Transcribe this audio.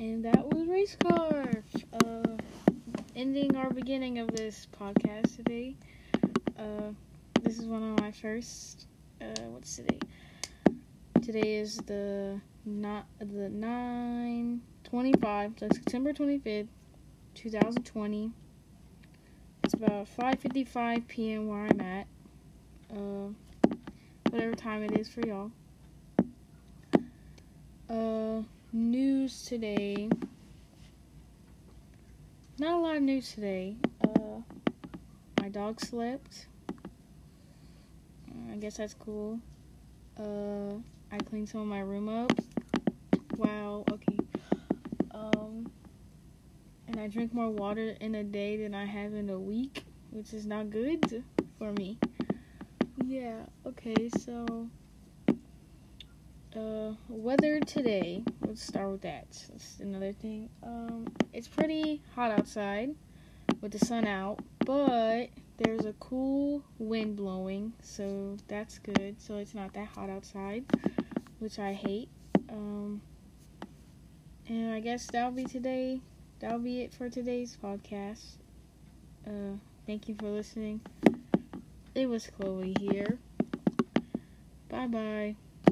And that was Race Car. Uh, ending our beginning of this podcast today. Uh, this is one of my first. Uh, what's today? Today is the not the nine twenty five. So September twenty fifth, two thousand twenty. It's about five fifty five p.m. where I'm at. Uh, whatever time it is for y'all. Uh, news today. Not a lot of news today. Uh, my dog slept. Uh, I guess that's cool. Uh, I cleaned some of my room up. Wow. Okay. Um, and I drink more water in a day than I have in a week, which is not good for me. Yeah. Okay. So weather today. Let's start with that. That's another thing. Um, it's pretty hot outside with the sun out, but there's a cool wind blowing, so that's good. So it's not that hot outside, which I hate. Um, and I guess that'll be today. That'll be it for today's podcast. Uh, thank you for listening. It was Chloe here. Bye bye.